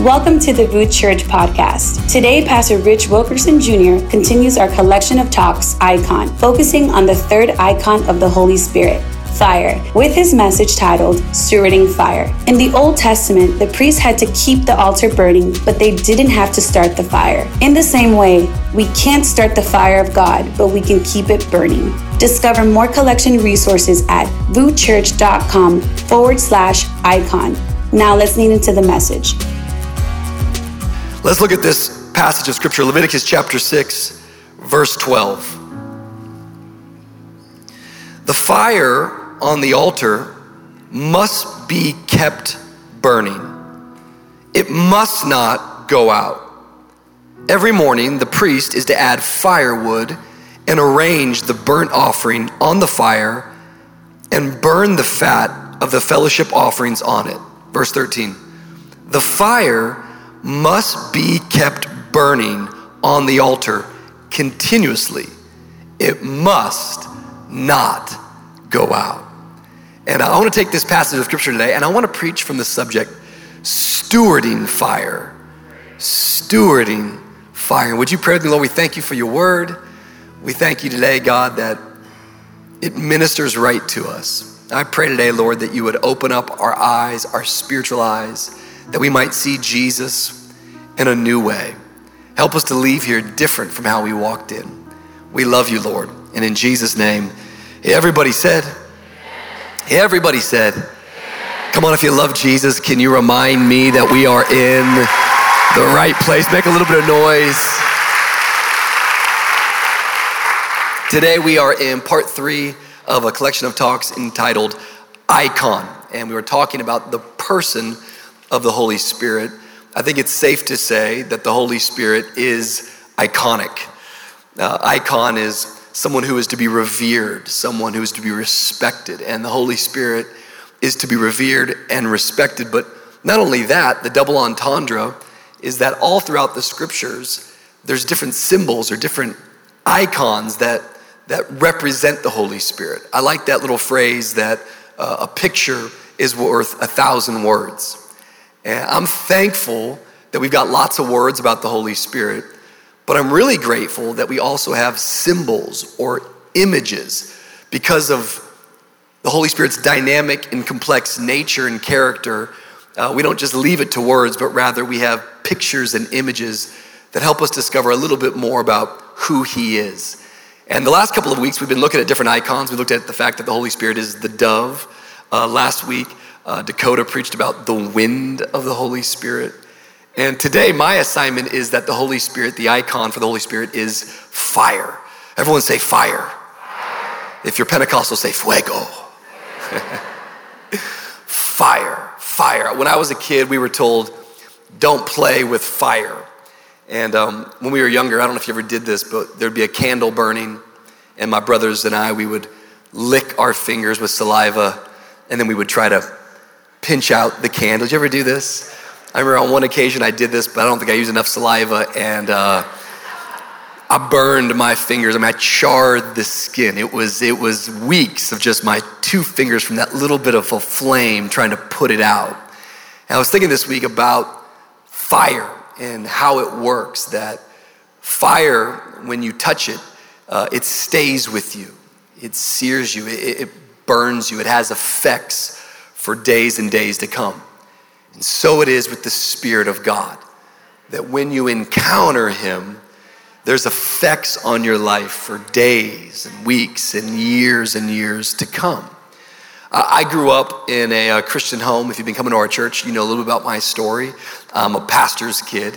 Welcome to the VOUS Church podcast. Today, Pastor Rich Wilkerson Jr. continues our collection of talks, Icon, focusing on the third icon of the Holy Spirit, fire, with his message titled Stewarding Fire. In the Old Testament, the priests had to keep the altar burning, but they didn't have to start the fire. In the same way, we can't start the fire of God, but we can keep it burning. Discover more collection resources at vouschurch.com forward slash icon. Now let's lean into the message. Let's look at this passage of scripture, Leviticus chapter 6, verse 12. The fire on the altar must be kept burning, it must not go out. Every morning, the priest is to add firewood and arrange the burnt offering on the fire and burn the fat of the fellowship offerings on it. Verse 13. The fire must be kept burning on the altar continuously. It must not go out. And I want to take this passage of scripture today and I want to preach from the subject stewarding fire. Stewarding fire. Would you pray with me, Lord? We thank you for your word. We thank you today, God, that it ministers right to us. I pray today, Lord, that you would open up our eyes, our spiritual eyes that we might see Jesus in a new way. Help us to leave here different from how we walked in. We love you, Lord. And in Jesus' name, everybody said, everybody said, come on, if you love Jesus, can you remind me that we are in the right place? Make a little bit of noise. Today we are in part three of a collection of talks entitled Icon. And we were talking about the person of the Holy Spirit, I think it's safe to say that the Holy Spirit is iconic. Uh, icon is someone who is to be revered, someone who is to be respected, and the Holy Spirit is to be revered and respected. But not only that, the double entendre is that all throughout the scriptures, there's different symbols or different icons that, that represent the Holy Spirit. I like that little phrase that uh, a picture is worth a thousand words. And I'm thankful that we've got lots of words about the Holy Spirit, but I'm really grateful that we also have symbols or images because of the Holy Spirit's dynamic and complex nature and character. Uh, we don't just leave it to words, but rather we have pictures and images that help us discover a little bit more about who He is. And the last couple of weeks, we've been looking at different icons. We looked at the fact that the Holy Spirit is the dove uh, last week. Uh, Dakota preached about the wind of the Holy Spirit. And today, my assignment is that the Holy Spirit, the icon for the Holy Spirit, is fire. Everyone say fire. fire. If you're Pentecostal, say fuego. fire, fire. When I was a kid, we were told, don't play with fire. And um, when we were younger, I don't know if you ever did this, but there'd be a candle burning, and my brothers and I, we would lick our fingers with saliva, and then we would try to pinch out the candle. Did you ever do this? I remember on one occasion I did this, but I don't think I used enough saliva, and uh, I burned my fingers. I mean, I charred the skin. It was it was weeks of just my two fingers from that little bit of a flame trying to put it out. And I was thinking this week about fire and how it works. That fire, when you touch it, uh, it stays with you. It sears you. It, it burns you. It has effects for days and days to come. And so it is with the Spirit of God, that when you encounter Him, there's effects on your life for days and weeks and years and years to come. I grew up in a, a, Christian home. If you've been coming to our church, you know a little bit about my story. I'm a pastor's kid,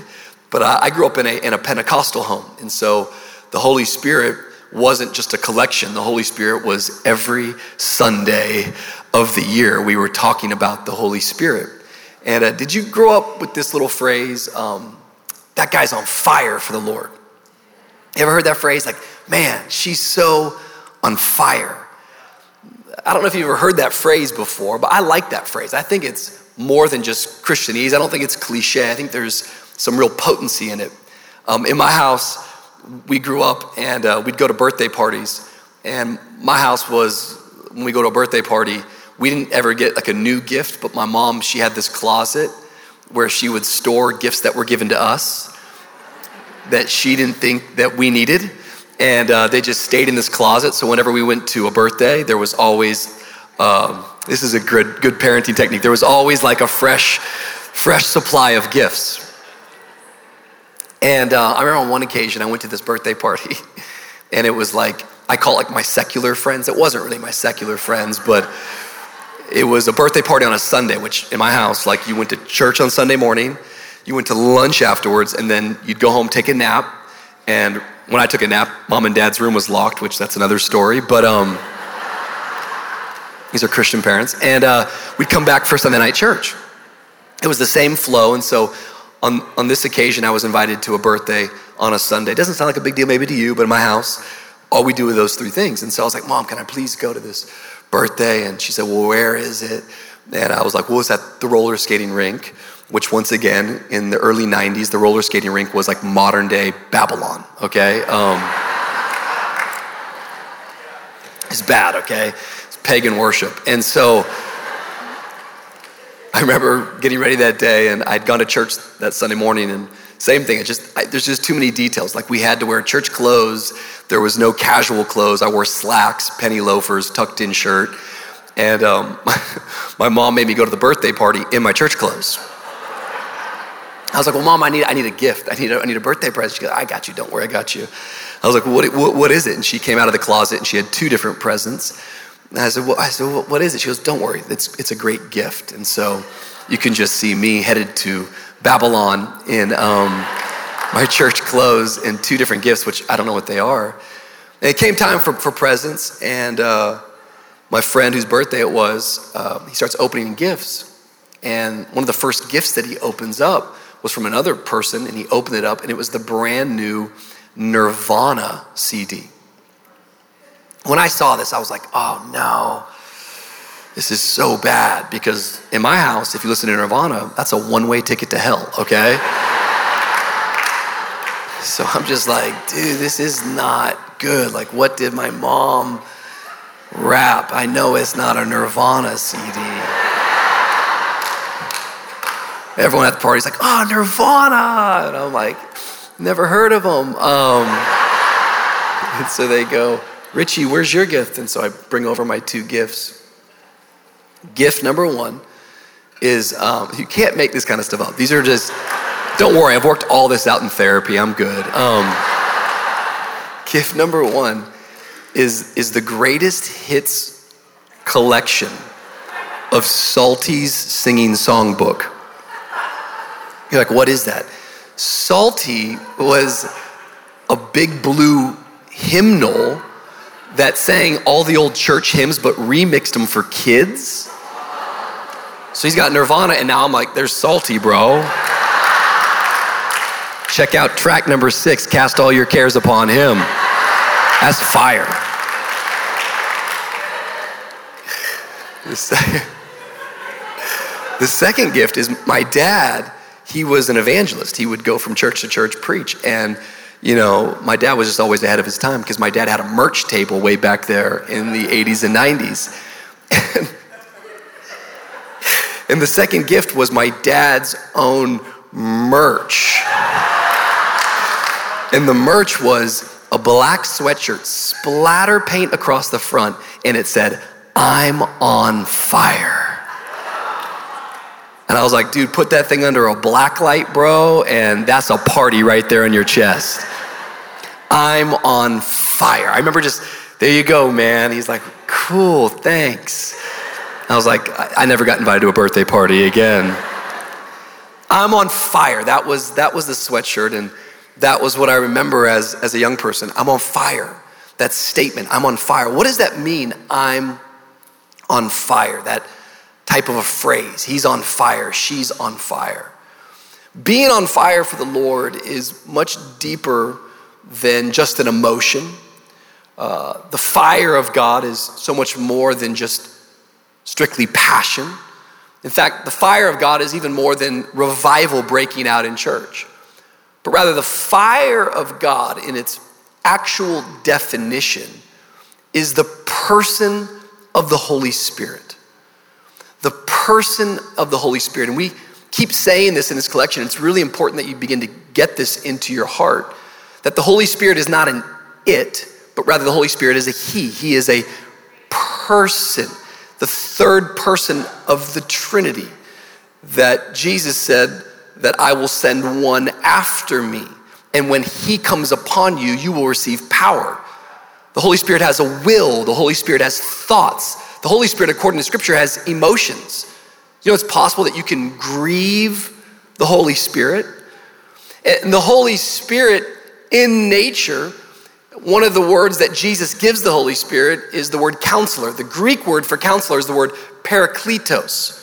but I grew up in a, in a Pentecostal home. And so the Holy Spirit wasn't just a collection. The Holy Spirit was every Sunday of the year. We were talking about the Holy Spirit. And uh, did you grow up with this little phrase, um, that guy's on fire for the Lord? You ever heard that phrase? Like, man, she's so on fire. I don't know if you've ever heard that phrase before, but I like that phrase. I think it's more than just Christianese. I don't think it's cliche. I think there's some real potency in it. Um, in my house, we grew up and uh, we'd go to birthday parties. And my house was, when we go to a birthday party, we didn't ever get like a new gift, but my mom, she had this closet where she would store gifts that were given to us that she didn't think that we needed. And uh, they just stayed in this closet. So whenever we went to a birthday, there was always, um, this is a good, good parenting technique. There was always like a fresh, fresh supply of gifts. And uh, I remember on one occasion, I went to this birthday party, and it was like, I call it like my secular friends. It wasn't really my secular friends, but it was a birthday party on a Sunday, which in my house, like you went to church on Sunday morning, you went to lunch afterwards, and then you'd go home, take a nap. And when I took a nap, mom and dad's room was locked, which that's another story. But um, these are Christian parents. And uh, we'd come back for Sunday night church. It was the same flow. And so on, on this occasion, I was invited to a birthday on a Sunday. It doesn't sound like a big deal maybe to you, but in my house, all we do are those three things. And so I was like, Mom, can I please go to this birthday? And she said, Well, where is it? And I was like, Well, it's at the roller skating rink, which once again, in the early 90s, the roller skating rink was like modern day Babylon, okay? Um, it's bad, okay? It's pagan worship. And so, I remember getting ready that day, and I'd gone to church that Sunday morning, and same thing. Just I, there's just too many details. Like we had to wear church clothes. There was no casual clothes. I wore slacks, penny loafers, tucked in shirt, and um, my mom made me go to the birthday party in my church clothes. I was like, "Well, mom, I need I need a gift. I need a, I need a birthday present." She goes, "I got you. Don't worry, I got you." I was like, what, what, what is it?" And she came out of the closet, and she had two different presents. And I said, well, I said, well, what is it? She goes, don't worry, it's, it's a great gift. And so you can just see me headed to Babylon in um, my church clothes and two different gifts, which I don't know what they are. And it came time for, for presents, and uh, my friend whose birthday it was, uh, he starts opening gifts. And one of the first gifts that he opens up was from another person, and he opened it up, and it was the brand new Nirvana CD. When I saw this, I was like, oh no, this is so bad. Because in my house, if you listen to Nirvana, that's a one way ticket to hell, okay? so I'm just like, dude, this is not good. Like, what did my mom rap? I know it's not a Nirvana CD. Everyone at the party's like, oh, Nirvana. And I'm like, never heard of them. Um, and so they go, Richie, where's your gift? And so I bring over my two gifts. Gift number one is um, you can't make this kind of stuff up. These are just, don't worry, I've worked all this out in therapy. I'm good. Um, gift number one is, is the greatest hits collection of Salty's singing songbook. You're like, what is that? Salty was a big blue hymnal that sang all the old church hymns but remixed them for kids. So he's got Nirvana, and now I'm like, there's salty, bro. Check out track number six, Cast All Your Cares Upon Him. That's fire. The second gift is my dad, he was an evangelist. He would go from church to church, preach, and you know, my dad was just always ahead of his time because my dad had a merch table way back there in the 80s and 90s. And, the second gift was my dad's own merch. And the merch was a black sweatshirt, splatter paint across the front, and it said, I'm on fire. And I was like, dude, put that thing under a black light, bro, and that's a party right there in your chest. I'm on fire. I remember just, there you go, man. He's like, cool, thanks. I was like, I, I never got invited to a birthday party again. I'm on fire. That was, that was the sweatshirt, and that was what I remember as, as a young person. I'm on fire. That statement, I'm on fire. What does that mean? I'm on fire. That type of a phrase. He's on fire, she's on fire. Being on fire for the Lord is much deeper than just an emotion. Uh, the fire of God is so much more than just strictly passion. In fact, the fire of God is even more than revival breaking out in church, but rather the fire of God in its actual definition is the person of the Holy Spirit the person of the Holy Spirit. And we, keep saying this in this collection. It's really important that you begin to get this into your heart that the Holy Spirit is not an it, but rather the Holy Spirit is a He. He is a person, the third person of the Trinity. That Jesus said that I will send one after me. And when He comes upon you, you will receive power. The Holy Spirit has a will, the Holy Spirit has thoughts. The Holy Spirit, according to Scripture, has emotions. You know, it's possible that you can grieve the Holy Spirit. And the Holy Spirit in nature, one of the words that Jesus gives the Holy Spirit is the word counselor. The Greek word for counselor is the word parakletos.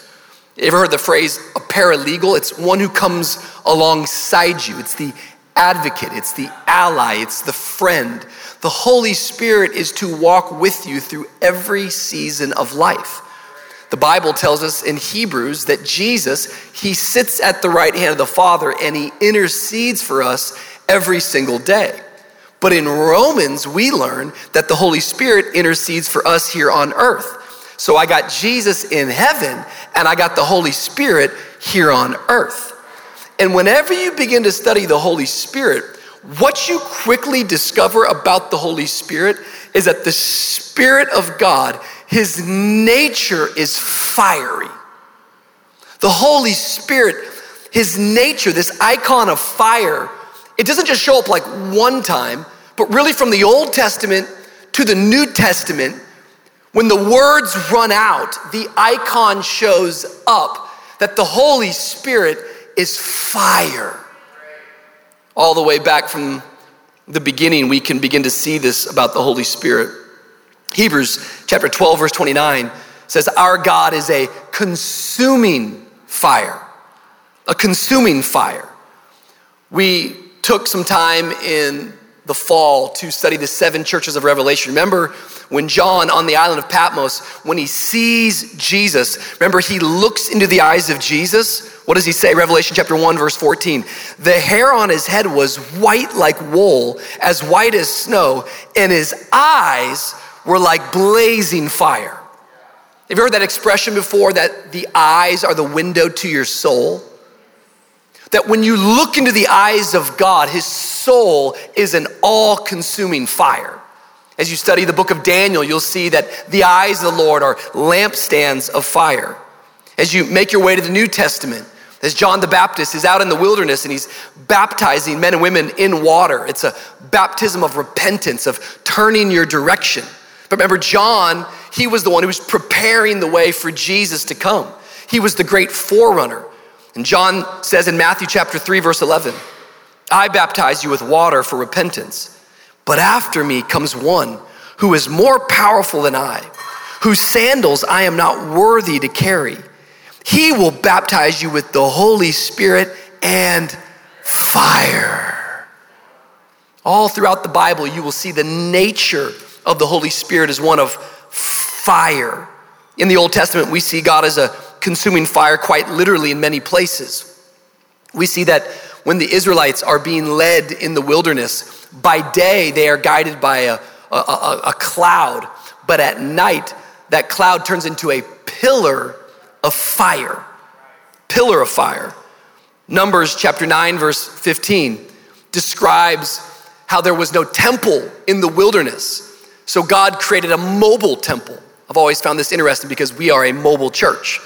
You ever heard the phrase a paralegal? It's one who comes alongside you. It's the advocate, it's the ally, it's the friend. The Holy Spirit is to walk with you through every season of life. The Bible tells us in Hebrews that Jesus, he sits at the right hand of the Father and he intercedes for us every single day. But in Romans, we learn that the Holy Spirit intercedes for us here on earth. So I got Jesus in heaven and I got the Holy Spirit here on earth. And whenever you begin to study the Holy Spirit, what you quickly discover about the Holy Spirit is that the Spirit of God, his nature is fiery. The Holy Spirit, his nature, this icon of fire, it doesn't just show up like one time, but really from the Old Testament to the New Testament, when the words run out, the icon shows up that the Holy Spirit is fire. All the way back from the beginning, we can begin to see this about the Holy Spirit. Hebrews chapter 12, verse 29 says, Our God is a consuming fire. A consuming fire. We took some time in the fall to study the seven churches of Revelation. Remember when John on the island of Patmos, when he sees Jesus, remember he looks into the eyes of Jesus. What does he say? Revelation chapter 1, verse 14. The hair on his head was white like wool, as white as snow, and his eyes were like blazing fire. Have you heard that expression before that the eyes are the window to your soul? That when you look into the eyes of God, his soul is an all consuming fire. As you study the book of Daniel, you'll see that the eyes of the Lord are lampstands of fire. As you make your way to the New Testament, as John the Baptist is out in the wilderness and he's baptizing men and women in water, it's a baptism of repentance, of turning your direction. But remember, John, he was the one who was preparing the way for Jesus to come. He was the great forerunner. And John says in Matthew chapter 3, verse 11, I baptize you with water for repentance, but after me comes one who is more powerful than I, whose sandals I am not worthy to carry. He will baptize you with the Holy Spirit and fire. All throughout the Bible, you will see the nature of the Holy Spirit as one of fire. In the Old Testament, we see God as a consuming fire quite literally in many places. We see that when the Israelites are being led in the wilderness, by day they are guided by a, a, a, cloud, but at night that cloud turns into a pillar of fire. Pillar of fire. Numbers chapter 9, verse 15 describes how there was no temple in the wilderness. So God created a mobile temple. I've always found this interesting because we are a mobile church.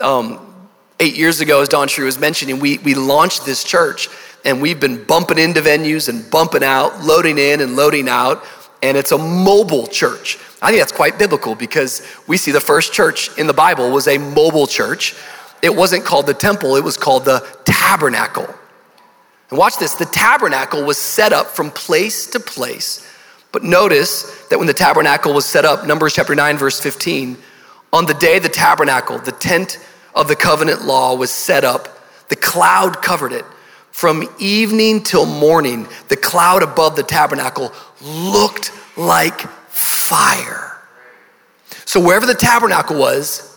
Um, eight years ago, as DawnCheré was mentioning, we, we launched this church and we've been bumping into venues and bumping out, loading in and loading out, and it's a mobile church. I think that's quite biblical because we see the first church in the Bible was a mobile church. It wasn't called the temple, it was called the tabernacle. And watch this the tabernacle was set up from place to place. But notice that when the tabernacle was set up, Numbers chapter 9, verse 15, on the day the tabernacle, the tent of the covenant law was set up, the cloud covered it. From evening till morning, the cloud above the tabernacle looked like fire. So, wherever the tabernacle was,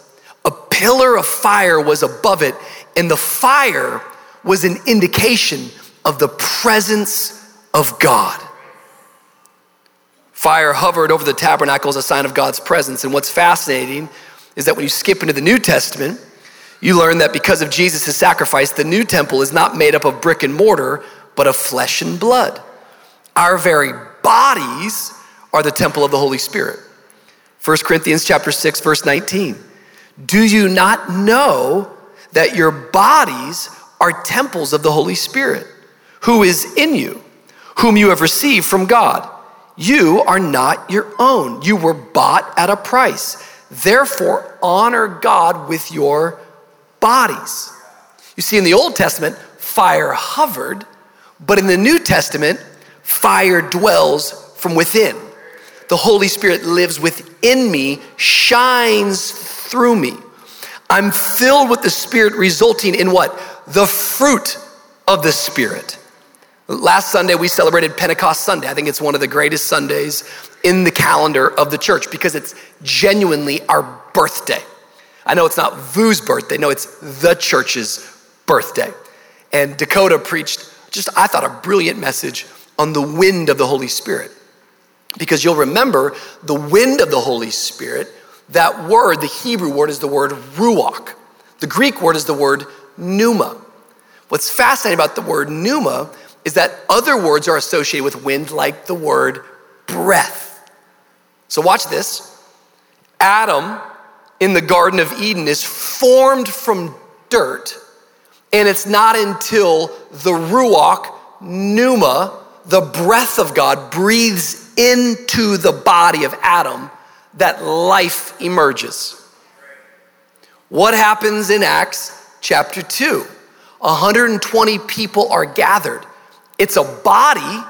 a pillar of fire was above it, and the fire was an indication of the presence of God. Fire hovered over the tabernacle as a sign of God's presence. And what's fascinating is that when you skip into the New Testament, You learn that because of Jesus' sacrifice, the new temple is not made up of brick and mortar, but of flesh and blood. Our very bodies are the temple of the Holy Spirit. 1 Corinthians chapter 6 verse 19. Do you not know that your bodies are temples of the Holy Spirit, who is in you, whom you have received from God? You are not your own. You were bought at a price. Therefore, honor God with your bodies. You see, in the Old Testament, fire hovered, but in the New Testament, fire dwells from within. The Holy Spirit lives within me, shines through me. I'm filled with the Spirit, resulting in what? The fruit of the Spirit. Last Sunday, we celebrated Pentecost Sunday. I think it's one of the greatest Sundays in the calendar of the church because it's genuinely our birthday. I know it's not VOUS birthday, no, it's the church's birthday. And Dakota preached just, I thought, a brilliant message on the wind of the Holy Spirit. Because you'll remember the wind of the Holy Spirit, that word, the Hebrew word is the word ruach. The Greek word is the word pneuma. What's fascinating about the word pneuma is that other words are associated with wind, like the word breath. So, watch this. Adam in the Garden of Eden is formed from dirt, and it's not until the Ruach, Pneuma, the breath of God, breathes into the body of Adam that life emerges. What happens in Acts chapter 2? 120 people are gathered. It's a body,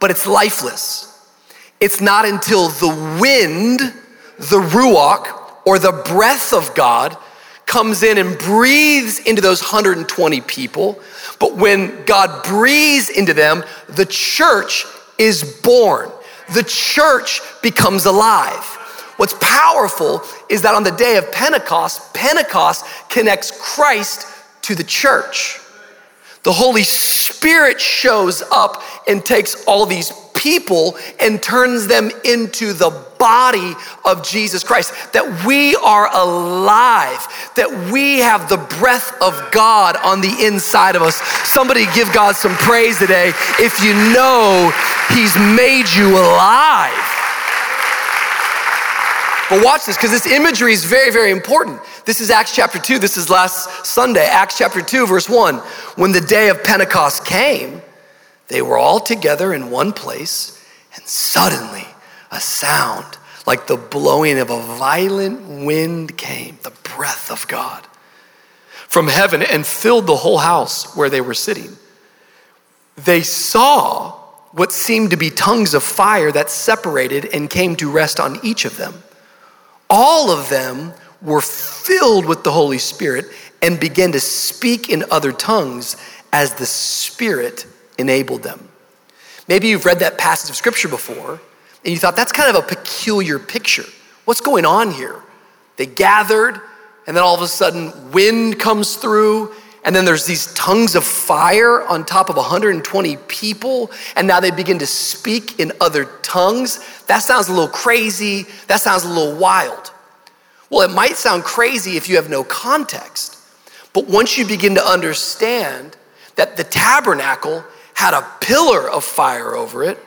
but it's lifeless. It's not until the wind, the ruach, or the breath of God comes in and breathes into those 120 people. But when God breathes into them, the church is born. The church becomes alive. What's powerful is that on the day of Pentecost, Pentecost connects Christ to the church. The Holy Spirit shows up and takes all these people and turns them into the body of Jesus Christ. That we are alive, that we have the breath of God on the inside of us. Somebody give God some praise today if you know He's made you alive. But watch this, because this imagery is very, very important. This is Acts chapter 2. This is last Sunday, Acts chapter 2, verse 1. When the day of Pentecost came, they were all together in one place, and suddenly a sound like the blowing of a violent wind came, the breath of God, from heaven and filled the whole house where they were sitting. They saw what seemed to be tongues of fire that separated and came to rest on each of them all of them were filled with the Holy Spirit and began to speak in other tongues as the Spirit enabled them. Maybe you've read that passage of scripture before and you thought that's kind of a peculiar picture. What's going on here? They gathered, and then all of a sudden, wind comes through, and then there's these tongues of fire on top of 120 people, and now they begin to speak in other tongues. That sounds a little crazy. That sounds a little wild. Well, it might sound crazy if you have no context, but once you begin to understand that the tabernacle had a pillar of fire over it,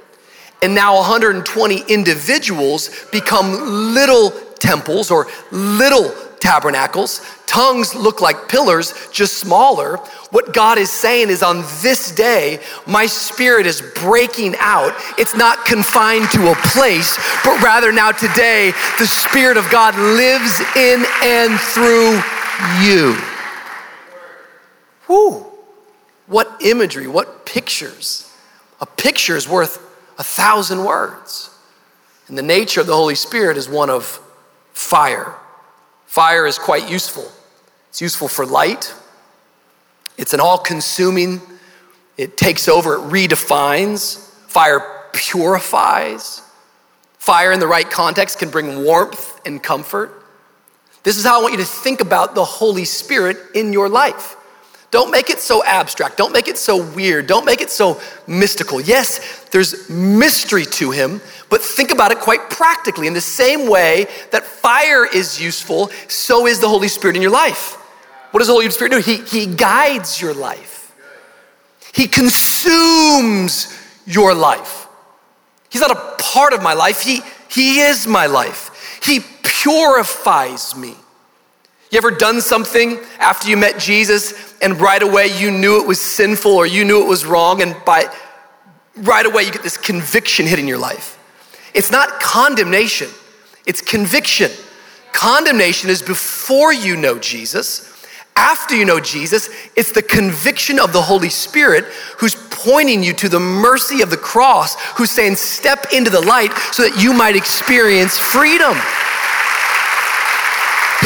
and now 120 individuals become little temples or little tabernacles. Tongues look like pillars, just smaller. What God is saying is on this day, my spirit is breaking out. It's not confined to a place, but rather now today, the Spirit of God lives in and through you. Whoo! What imagery, what pictures. A picture is worth a thousand words. And the nature of the Holy Spirit is one of fire. Fire is quite useful. It's useful for light. It's an all consuming, it takes over, it redefines. Fire purifies. Fire in the right context can bring warmth and comfort. This is how I want you to think about the Holy Spirit in your life. Don't make it so abstract. Don't make it so weird. Don't make it so mystical. Yes, there's mystery to him, but think about it quite practically. In the same way that fire is useful, so is the Holy Spirit in your life. What does the Holy Spirit do? He, he guides your life, He consumes your life. He's not a part of my life, He, he is my life. He purifies me. You ever done something after you met Jesus and right away you knew it was sinful or you knew it was wrong, and by right away you get this conviction hitting your life? It's not condemnation, it's conviction. Condemnation is before you know Jesus. After you know Jesus, it's the conviction of the Holy Spirit who's pointing you to the mercy of the cross, who's saying, Step into the light so that you might experience freedom.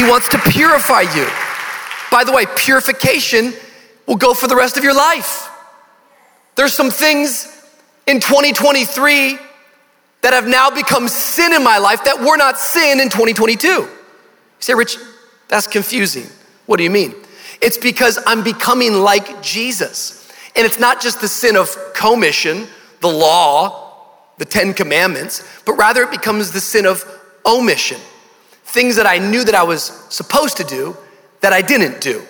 He wants to purify you. By the way, purification will go for the rest of your life. There's some things in 2023 that have now become sin in my life that were not sin in 2022. You say, Rich, that's confusing. What do you mean? It's because I'm becoming like Jesus. And it's not just the sin of commission, the law, the Ten Commandments, but rather it becomes the sin of omission. Things that I knew that I was supposed to do that I didn't do.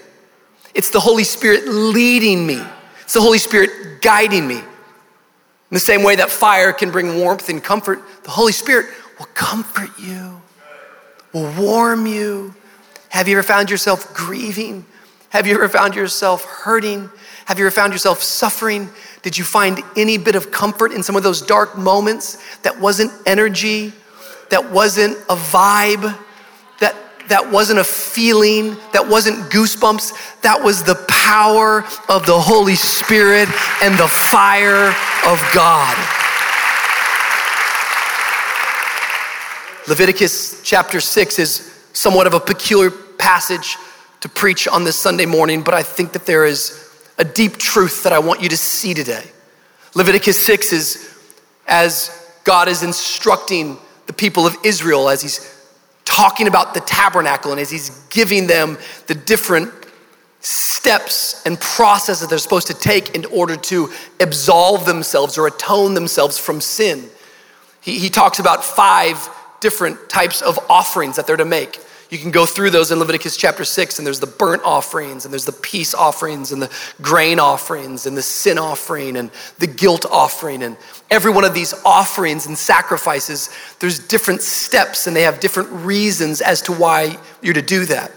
It's the Holy Spirit leading me, it's the Holy Spirit guiding me. In the same way that fire can bring warmth and comfort, the Holy Spirit will comfort you, will warm you. Have you ever found yourself grieving? Have you ever found yourself hurting? Have you ever found yourself suffering? Did you find any bit of comfort in some of those dark moments that wasn't energy, that wasn't a vibe, that, wasn't a feeling, that wasn't goosebumps? That was the power of the Holy Spirit and the fire of God. Leviticus chapter 6 is somewhat of a peculiar passage to preach on this Sunday morning, but I think that there is a deep truth that I want you to see today. Leviticus 6 is as God is instructing the people of Israel, as He's talking about the tabernacle and as He's giving them the different steps and processes they're supposed to take in order to absolve themselves or atone themselves from sin. He, he talks about five different types of offerings that they're to make. You can go through those in Leviticus chapter 6, and there's the burnt offerings, and there's the peace offerings, and the grain offerings, and the sin offering, and the guilt offering. And every one of these offerings and sacrifices, there's different steps, and they have different reasons as to why you're to do that.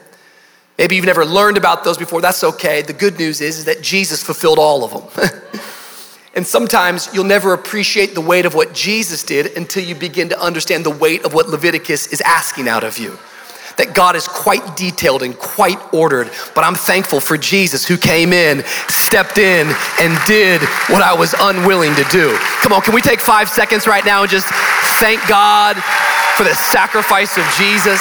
Maybe you've never learned about those before, that's okay. The good news is, is that Jesus fulfilled all of them. and sometimes you'll never appreciate the weight of what Jesus did until you begin to understand the weight of what Leviticus is asking out of you that God is quite detailed and quite ordered. But I'm thankful for Jesus who came in, stepped in, and did what I was unwilling to do. Come on, can we take five seconds right now and just thank God for the sacrifice of Jesus?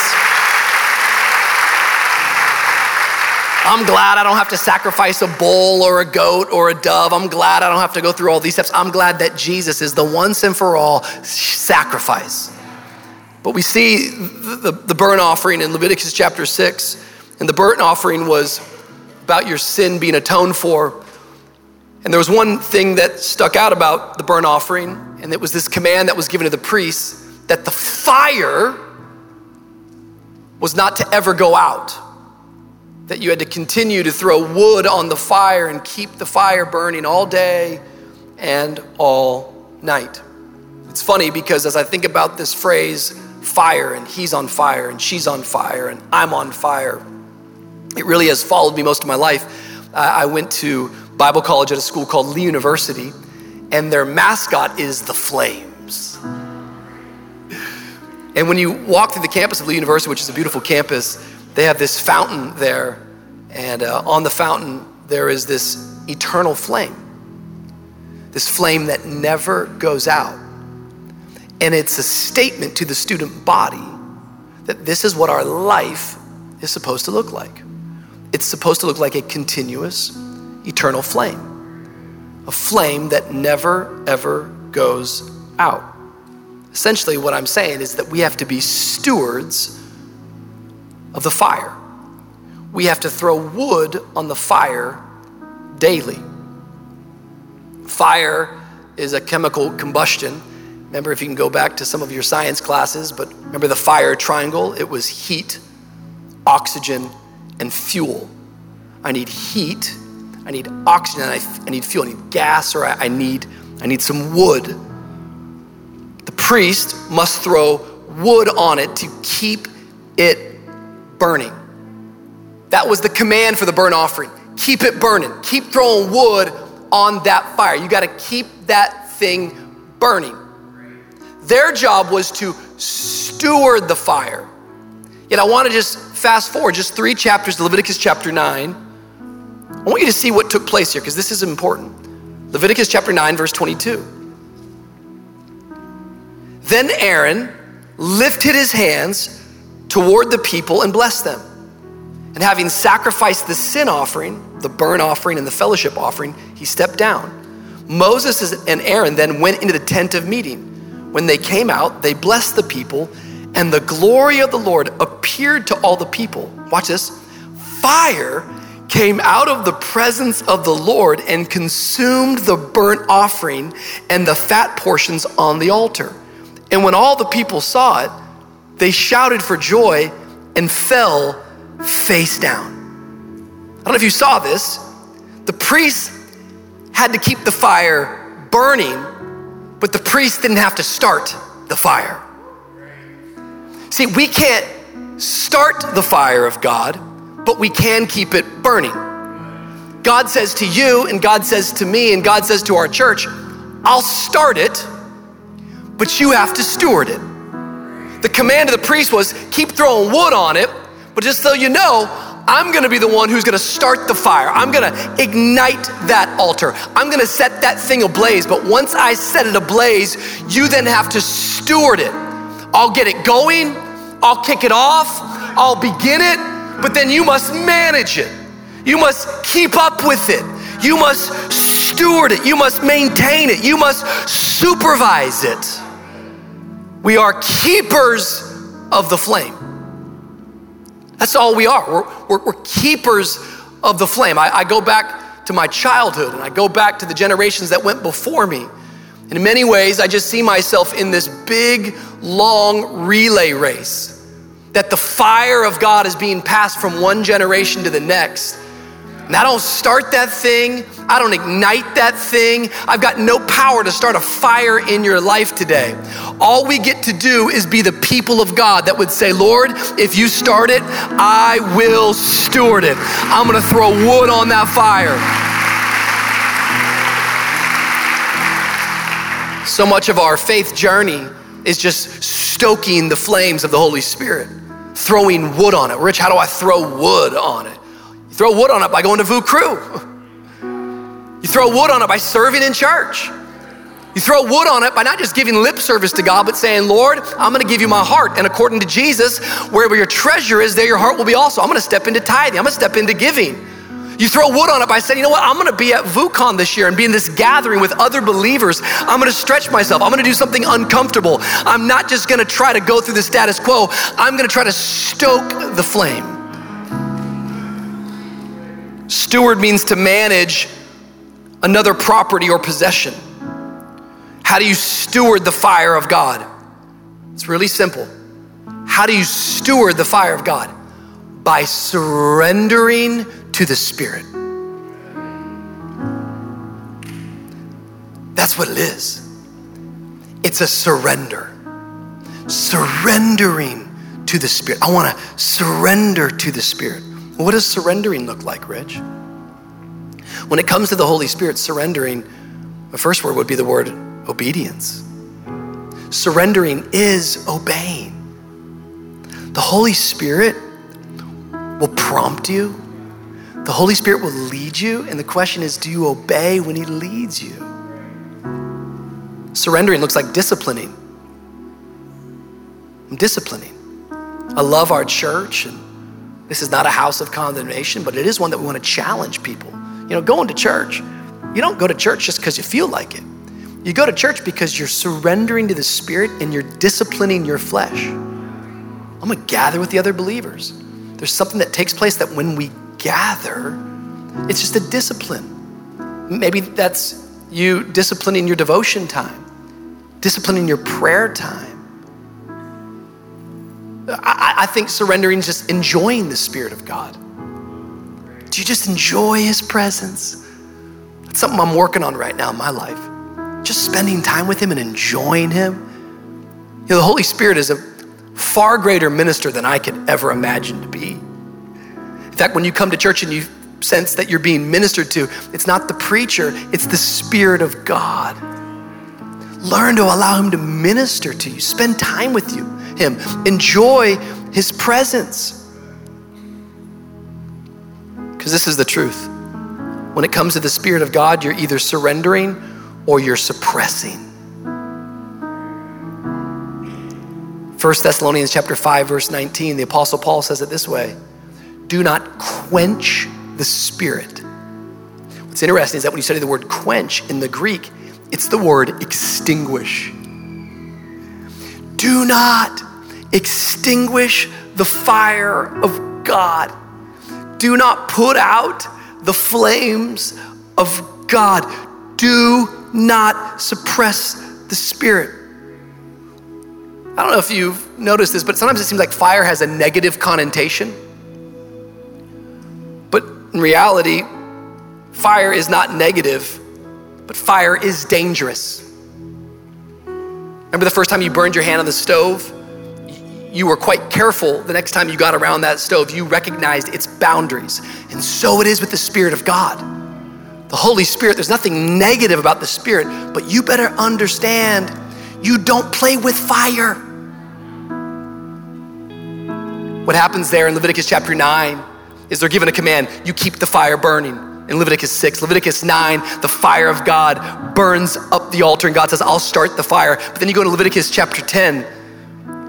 I'm glad I don't have to sacrifice a bull or a goat or a dove. I'm glad I don't have to go through all these steps. I'm glad that Jesus is the once and for all sacrifice. But we see the, the, the burnt offering in Leviticus chapter 6, and the burnt offering was about your sin being atoned for. And there was one thing that stuck out about the burnt offering, and it was this command that was given to the priests that the fire was not to ever go out. That you had to continue to throw wood on the fire and keep the fire burning all day and all night. It's funny because as I think about this phrase, fire and he's on fire and she's on fire and I'm on fire. It really has followed me most of my life. I went to Bible college at a school called Lee University, and their mascot is the Flames. And when you walk through the campus of Lee University, which is a beautiful campus, they have this fountain there, and uh, on the fountain, there is this eternal flame. This flame that never goes out. And it's a statement to the student body that this is what our life is supposed to look like. It's supposed to look like a continuous, eternal flame, a flame that never, ever goes out. Essentially, what I'm saying is that we have to be stewards of the fire. We have to throw wood on the fire daily. Fire is a chemical combustion Remember, if you can go back to some of your science classes, but remember the fire triangle? It was heat, oxygen, and fuel. I need heat, I need oxygen, I, I need fuel, I need gas, or I, I, need, I need some wood. The priest must throw wood on it to keep it burning. That was the command for the burnt offering. Keep it burning. Keep throwing wood on that fire. You got to keep that thing burning. Their job was to steward the fire. Yet I want to just fast forward just three chapters to Leviticus chapter 9. I want you to see what took place here because this is important. Leviticus chapter 9, verse 22. Then Aaron lifted his hands toward the people and blessed them. And having sacrificed the sin offering, the burnt offering, and the fellowship offering, he stepped down. Moses and Aaron then went into the tent of meeting. When they came out, they blessed the people, and the glory of the Lord appeared to all the people. Watch this fire came out of the presence of the Lord and consumed the burnt offering and the fat portions on the altar. And when all the people saw it, they shouted for joy and fell face down. I don't know if you saw this. The priests had to keep the fire burning, but the priest didn't have to start the fire. See, we can't start the fire of God, but we can keep it burning. God says to you, and God says to me, and God says to our church, I'll start it, but you have to steward it. The command of the priest was keep throwing wood on it, but just so you know, I'm gonna be the one who's gonna start the fire. I'm gonna ignite that altar. I'm gonna set that thing ablaze. But once I set it ablaze, you then have to steward it. I'll get it going, I'll kick it off, I'll begin it, but then you must manage it. You must keep up with it. You must steward it. You must maintain it. You must supervise it. We are keepers of the flame. That's all we are. We're, we're, we're keepers of the flame. I, I go back to my childhood and I go back to the generations that went before me. And in many ways, I just see myself in this big, long relay race that the fire of God is being passed from one generation to the next. And I don't start that thing, I don't ignite that thing. I've got no power to start a fire in your life today. All we get to do is be the people of God that would say, Lord, if you start it, I will steward it. I'm gonna throw wood on that fire. So much of our faith journey is just stoking the flames of the Holy Spirit, throwing wood on it. Rich, how do I throw wood on it? Throw wood on it by going to VOUS Crew. You throw wood on it by serving in church. You throw wood on it by not just giving lip service to God, but saying, Lord, I'm gonna give you my heart. And according to Jesus, wherever your treasure is, there your heart will be also. I'm gonna step into tithing, I'm gonna step into giving. You throw wood on it by saying, you know what, I'm gonna be at VUCON this year and be in this gathering with other believers. I'm gonna stretch myself. I'm gonna do something uncomfortable. I'm not just gonna try to go through the status quo, I'm gonna try to stoke the flame. Steward means to manage another property or possession. How do you steward the fire of God? It's really simple. How do you steward the fire of God? By surrendering to the Spirit. That's what it is. It's a surrender. Surrendering to the Spirit. I want to surrender to the Spirit. What does surrendering look like, Rich? When it comes to the Holy Spirit, surrendering, the first word would be the word obedience. Surrendering is obeying. The Holy Spirit will prompt you, the Holy Spirit will lead you, and the question is do you obey when He leads you? Surrendering looks like disciplining. I'm disciplining. I love our church, and this is not a house of condemnation, but it is one that we want to challenge people. You know, going to church, you don't go to church just because you feel like it. You go to church because you're surrendering to the Spirit and you're disciplining your flesh. I'm gonna gather with the other believers. There's something that takes place that when we gather, it's just a discipline. Maybe that's you disciplining your devotion time, disciplining your prayer time. I, I think surrendering is just enjoying the Spirit of God. Do you just enjoy His presence? That's something I'm working on right now in my life. Just spending time with Him and enjoying Him. You know, the Holy Spirit is a far greater minister than I could ever imagine to be. In fact, when you come to church and you sense that you're being ministered to, it's not the preacher, it's the Spirit of God. Learn to allow Him to minister to you, spend time with you, Him, enjoy His presence. Because this is the truth. When it comes to the Spirit of God, you're either surrendering or you're suppressing. 1 Thessalonians chapter 5 verse 19 the apostle Paul says it this way do not quench the spirit what's interesting is that when you study the word quench in the Greek it's the word extinguish do not extinguish the fire of God do not put out the flames of God. Do not suppress the Spirit. I don't know if you've noticed this, but sometimes it seems like fire has a negative connotation. But in reality, fire is not negative, but fire is dangerous. Remember the first time you burned your hand on the stove? You were quite careful the next time you got around that stove. You recognized its boundaries. And so it is with the Spirit of God. The Holy Spirit, there's nothing negative about the Spirit, but you better understand you don't play with fire. What happens there in Leviticus chapter 9 is they're given a command you keep the fire burning. In Leviticus 6, Leviticus 9, the fire of God burns up the altar, and God says, I'll start the fire. But then you go to Leviticus chapter 10,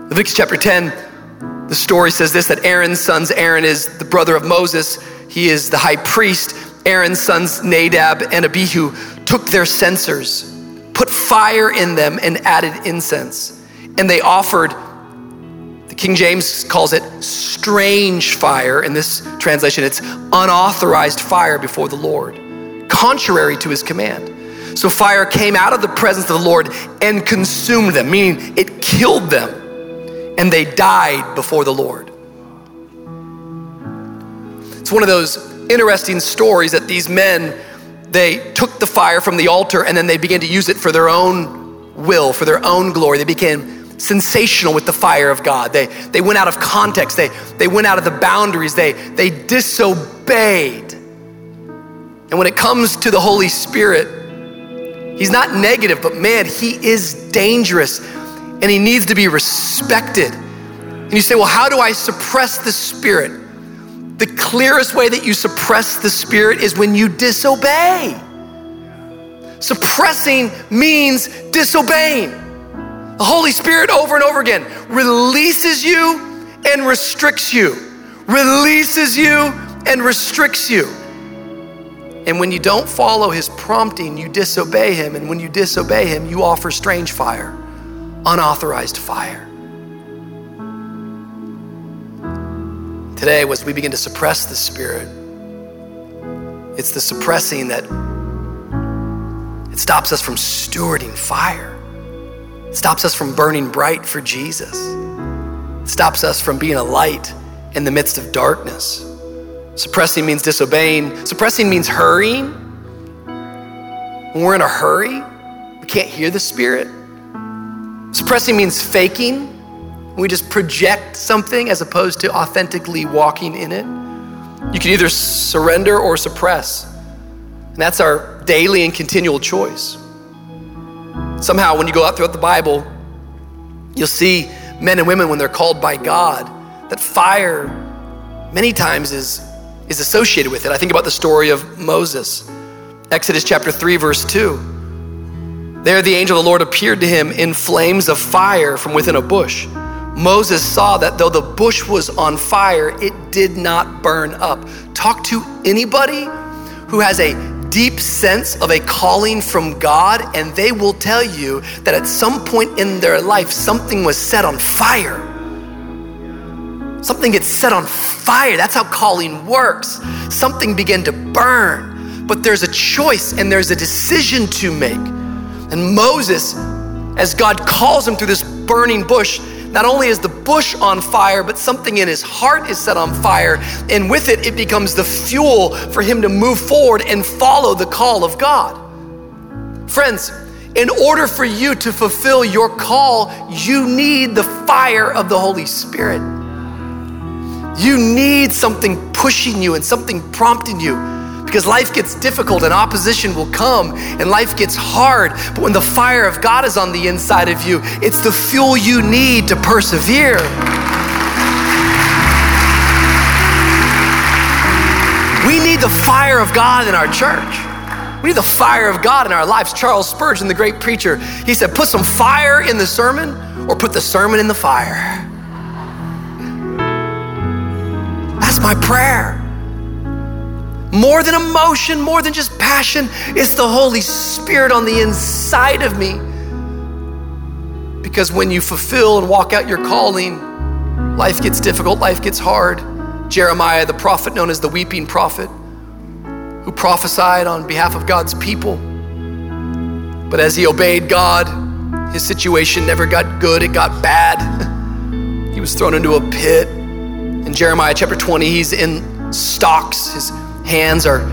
Leviticus chapter 10, the story says this that Aaron's sons, Aaron is the brother of Moses, he is the high priest. Aaron's sons, Nadab and Abihu, took their censers, put fire in them, and added incense. And they offered, the King James calls it strange fire. In this translation, it's unauthorized fire before the Lord, contrary to his command. So fire came out of the presence of the Lord and consumed them, meaning it killed them and they died before the Lord. It's one of those interesting stories that these men they took the fire from the altar and then they began to use it for their own will, for their own glory. They became sensational with the fire of God. They, they went out of context. They, they went out of the boundaries. They, they disobeyed. And when it comes to the Holy Spirit, He's not negative, but man, He is dangerous and he needs to be respected. And you say, well, how do I suppress the spirit? The clearest way that you suppress the spirit is when you disobey. Suppressing means disobeying. The Holy Spirit over and over again releases you and restricts you, releases you and restricts you. And when you don't follow his prompting, you disobey him. And when you disobey him, you offer strange fire unauthorized fire. Today, as we begin to suppress the Spirit, it's the suppressing that it stops us from stewarding fire. It stops us from burning bright for Jesus. It stops us from being a light in the midst of darkness. Suppressing means disobeying. Suppressing means hurrying. When we're in a hurry, we can't hear the Spirit. Suppressing means faking. We just project something as opposed to authentically walking in it. You can either surrender or suppress. And that's our daily and continual choice. Somehow, when you go out throughout the Bible, you'll see men and women when they're called by God, that fire many times is, is associated with it. I think about the story of Moses, Exodus chapter 3, verse 2. There, the angel of the Lord appeared to him in flames of fire from within a bush. Moses saw that though the bush was on fire, it did not burn up. Talk to anybody who has a deep sense of a calling from God, and they will tell you that at some point in their life, something was set on fire. Something gets set on fire. That's how calling works. Something began to burn, but there's a choice and there's a decision to make. And Moses, as God calls him through this burning bush, not only is the bush on fire, but something in his heart is set on fire. And with it, it becomes the fuel for him to move forward and follow the call of God. Friends, in order for you to fulfill your call, you need the fire of the Holy Spirit. You need something pushing you and something prompting you because life gets difficult and opposition will come and life gets hard. But when the fire of God is on the inside of you, it's the fuel you need to persevere. We need the fire of God in our church. We need the fire of God in our lives. Charles Spurgeon, the great preacher, he said, Put some fire in the sermon or put the sermon in the fire. That's my prayer. More than emotion, more than just passion, it's the Holy Spirit on the inside of me. Because when you fulfill and walk out your calling, life gets difficult, life gets hard. Jeremiah, the prophet known as the weeping prophet, who prophesied on behalf of God's people. But as he obeyed God, his situation never got good, it got bad. he was thrown into a pit. In Jeremiah chapter 20, he's in stocks. His hands are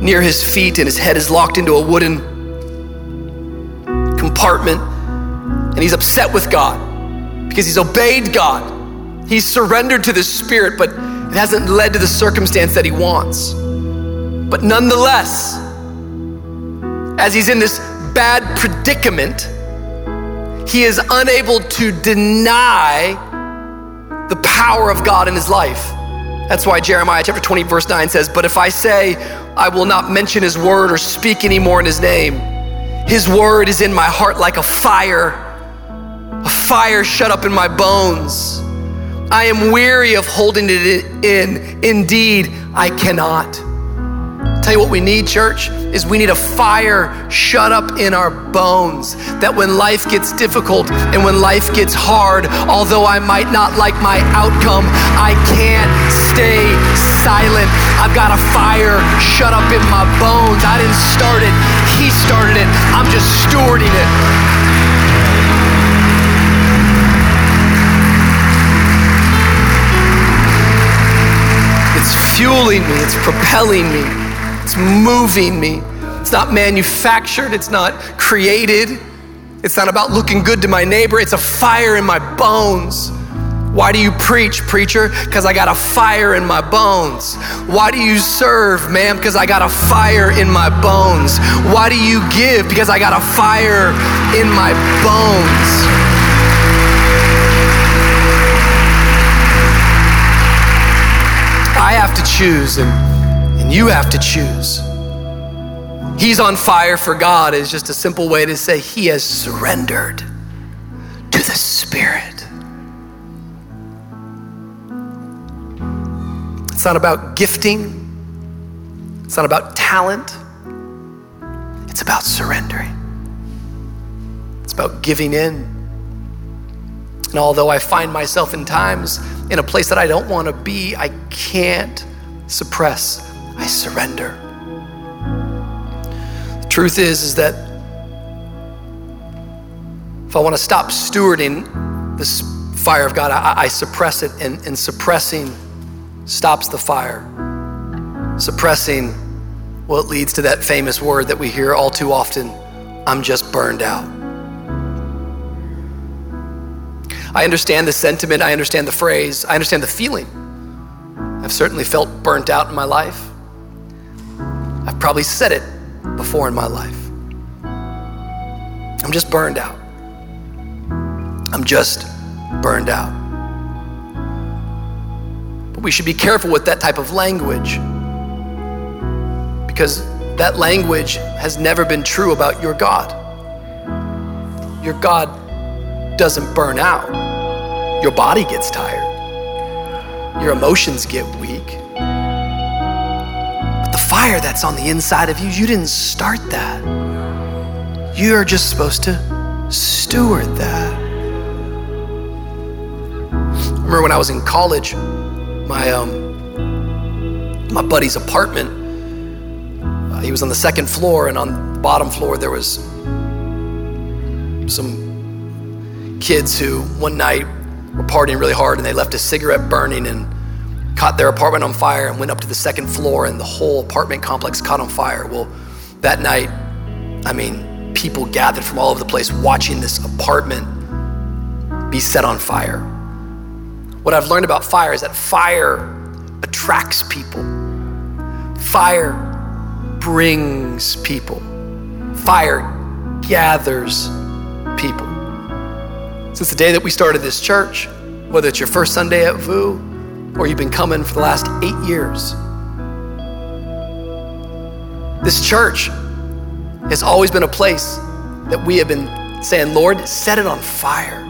near his feet, and his head is locked into a wooden compartment. And he's upset with God because he's obeyed God. He's surrendered to the Spirit, but it hasn't led to the circumstance that he wants. But nonetheless, as he's in this bad predicament, he is unable to deny the power of God in his life. That's why Jeremiah chapter 20, verse 9 says, But if I say, I will not mention his word or speak anymore in his name, his word is in my heart like a fire, a fire shut up in my bones. I am weary of holding it in. Indeed, I cannot. Tell you what we need, church, is we need a fire shut up in our bones. That when life gets difficult and when life gets hard, although I might not like my outcome, I can't stay silent. I've got a fire shut up in my bones. I didn't start it, He started it. I'm just stewarding it. It's fueling me, it's propelling me. It's moving me. It's not manufactured, it's not created. It's not about looking good to my neighbor, it's a fire in my bones. Why do you preach, preacher? Because I got a fire in my bones. Why do you serve, ma'am? Because I got a fire in my bones. Why do you give? Because I got a fire in my bones. I have to choose, and you have to choose. He's on fire for God is just a simple way to say he has surrendered to the Spirit. It's not about gifting, it's not about talent, it's about surrendering. It's about giving in. And although I find myself in times in a place that I don't want to be, I can't suppress I surrender. The truth is, is that if I want to stop stewarding this fire of God, I, I suppress it, and, and suppressing stops the fire. Suppressing, well, it leads to that famous word that we hear all too often I'm just burned out. I understand the sentiment, I understand the phrase, I understand the feeling. I've certainly felt burnt out in my life. I've probably said it before in my life. I'm just burned out. I'm just burned out. But we should be careful with that type of language because that language has never been true about your God. Your God doesn't burn out, your body gets tired, your emotions get weak fire that's on the inside of you, you didn't start that. You are just supposed to steward that. Remember when I was in college, my um, my buddy's apartment. Uh, he was on the second floor, and on the bottom floor there was some kids who one night were partying really hard and they left a cigarette burning and caught their apartment on fire and went up to the second floor and the whole apartment complex caught on fire. Well, that night, I mean, people gathered from all over the place watching this apartment be set on fire. What I've learned about fire is that fire attracts people. Fire brings people. Fire gathers people. Since the day that we started this church, whether it's your first Sunday at VOUS or you've been coming for the last eight years, this church has always been a place that we have been saying, Lord, set it on fire.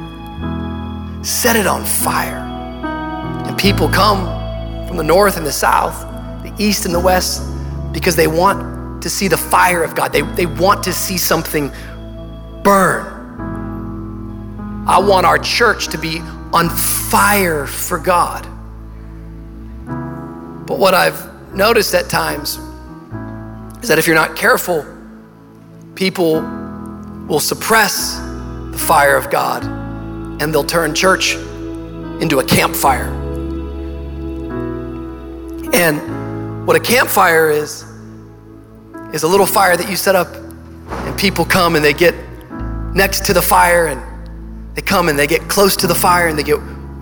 Set it on fire. And people come from the north and the south, the east and the west, because they want to see the fire of God. They, they want to see something burn. I want our church to be on fire for God. But what I've noticed at times is that if you're not careful, people will suppress the fire of God and they'll turn church into a campfire. And what a campfire is, is a little fire that you set up, and people come and they get next to the fire and they come and they get close to the fire and they get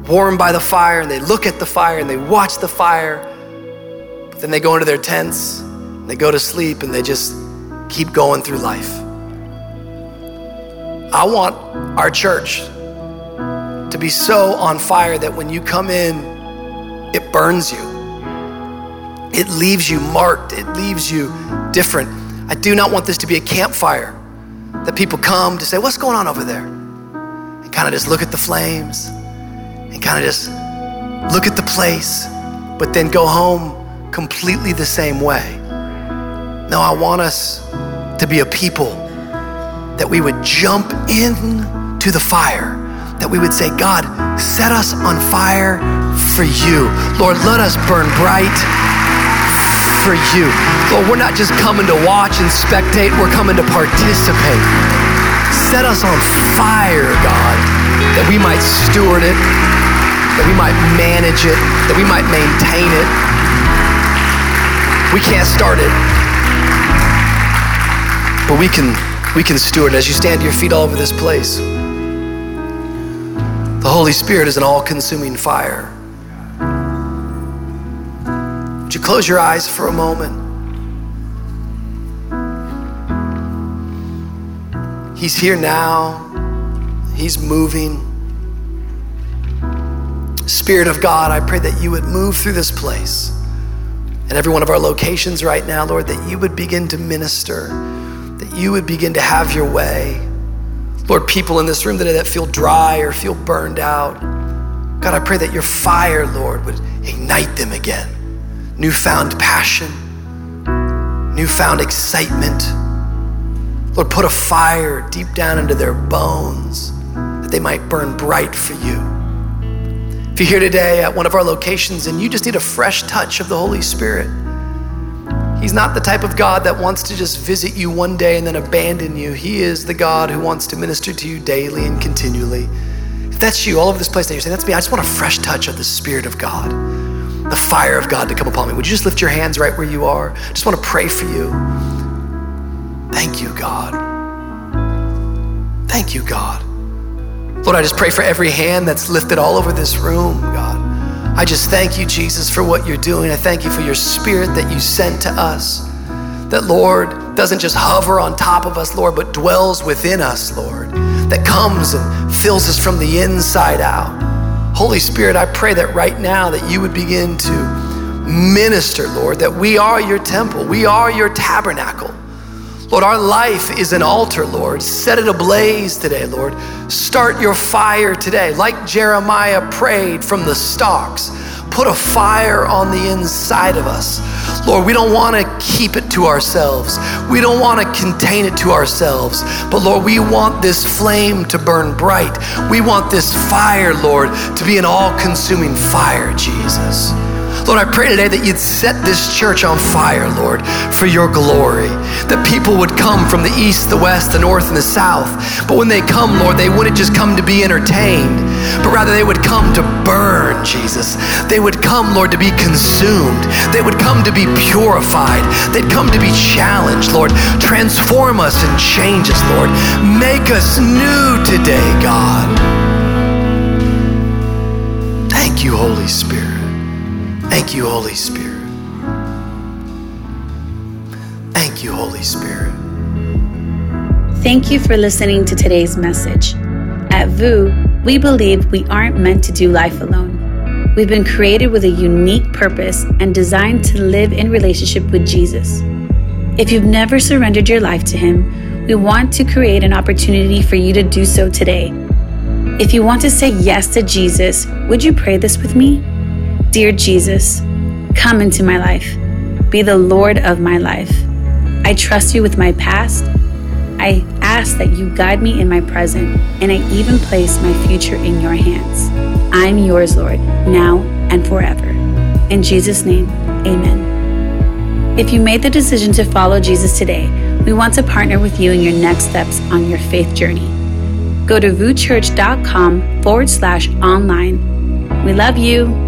warmed by the fire and they look at the fire and they watch the fire. Then they go into their tents, they go to sleep, and they just keep going through life. I want our church to be so on fire that when you come in, it burns you. It leaves you marked, it leaves you different. I do not want this to be a campfire that people come to say, What's going on over there? And kind of just look at the flames and kind of just look at the place, but then go home completely the same way. No, I want us to be a people that we would jump into the fire, that we would say, God, set us on fire for you. Lord, let us burn bright for you. Lord, we're not just coming to watch and spectate, we're coming to participate. Set us on fire, God, that we might steward it, that we might manage it, that we might maintain it. We can't start it, but we can we can steward as you stand to your feet all over this place. The Holy Spirit is an all consuming fire. Would you close your eyes for a moment? He's here now, He's moving. Spirit of God, I pray that you would move through this place and every one of our locations right now, Lord, that you would begin to minister that you would begin to have your way. Lord, people in this room today that feel dry or feel burned out, God, I pray that your fire, Lord, would ignite them again. Newfound passion, newfound excitement. Lord, put a fire deep down into their bones that they might burn bright for you. If you're here today at one of our locations and you just need a fresh touch of the Holy Spirit, He's not the type of God that wants to just visit you one day and then abandon you. He is the God who wants to minister to you daily and continually. If that's you, all over this place, that you're saying, That's me, I just want a fresh touch of the Spirit of God, the fire of God to come upon me. Would you just lift your hands right where you are? I just want to pray for you. Thank you, God. Thank you, God. Lord, I just pray for every hand that's lifted all over this room, God. I just thank you, Jesus, for what you're doing. I thank you for your spirit that you sent to us. That, Lord, doesn't just hover on top of us, Lord, but dwells within us, Lord. That comes and fills us from the inside out. Holy Spirit, I pray that right now that you would begin to minister, Lord, that we are your temple, we are your tabernacle. Lord, our life is an altar, Lord. Set it ablaze today, Lord. Start your fire today. Like Jeremiah prayed from the stocks, put a fire on the inside of us. Lord, we don't want to keep it to ourselves. We don't want to contain it to ourselves. But Lord, we want this flame to burn bright. We want this fire, Lord, to be an all consuming fire, Jesus. Lord, I pray today that you'd set this church on fire, Lord, for your glory. That people would come from the east, the west, the north, and the south. But when they come, Lord, they wouldn't just come to be entertained, but rather they would come to burn, Jesus. They would come, Lord, to be consumed. They would come to be purified. They'd come to be challenged, Lord. Transform us and change us, Lord. Make us new today, God. Thank you, Holy Spirit. Thank you, Holy Spirit. Thank you, Holy Spirit. Thank you for listening to today's message. At VOUS, we believe we aren't meant to do life alone. We've been created with a unique purpose and designed to live in relationship with Jesus. If you've never surrendered your life to Him, we want to create an opportunity for you to do so today. If you want to say yes to Jesus, would you pray this with me? Dear Jesus, come into my life. Be the Lord of my life. I trust you with my past I ask that you guide me in my present, and I even place my future in your hands. I'm yours, Lord, now and forever. In Jesus' name, amen. If you made the decision to follow Jesus today, we want to partner with you in your next steps on your faith journey. Go to vouschurch.com forward slash online. We love you.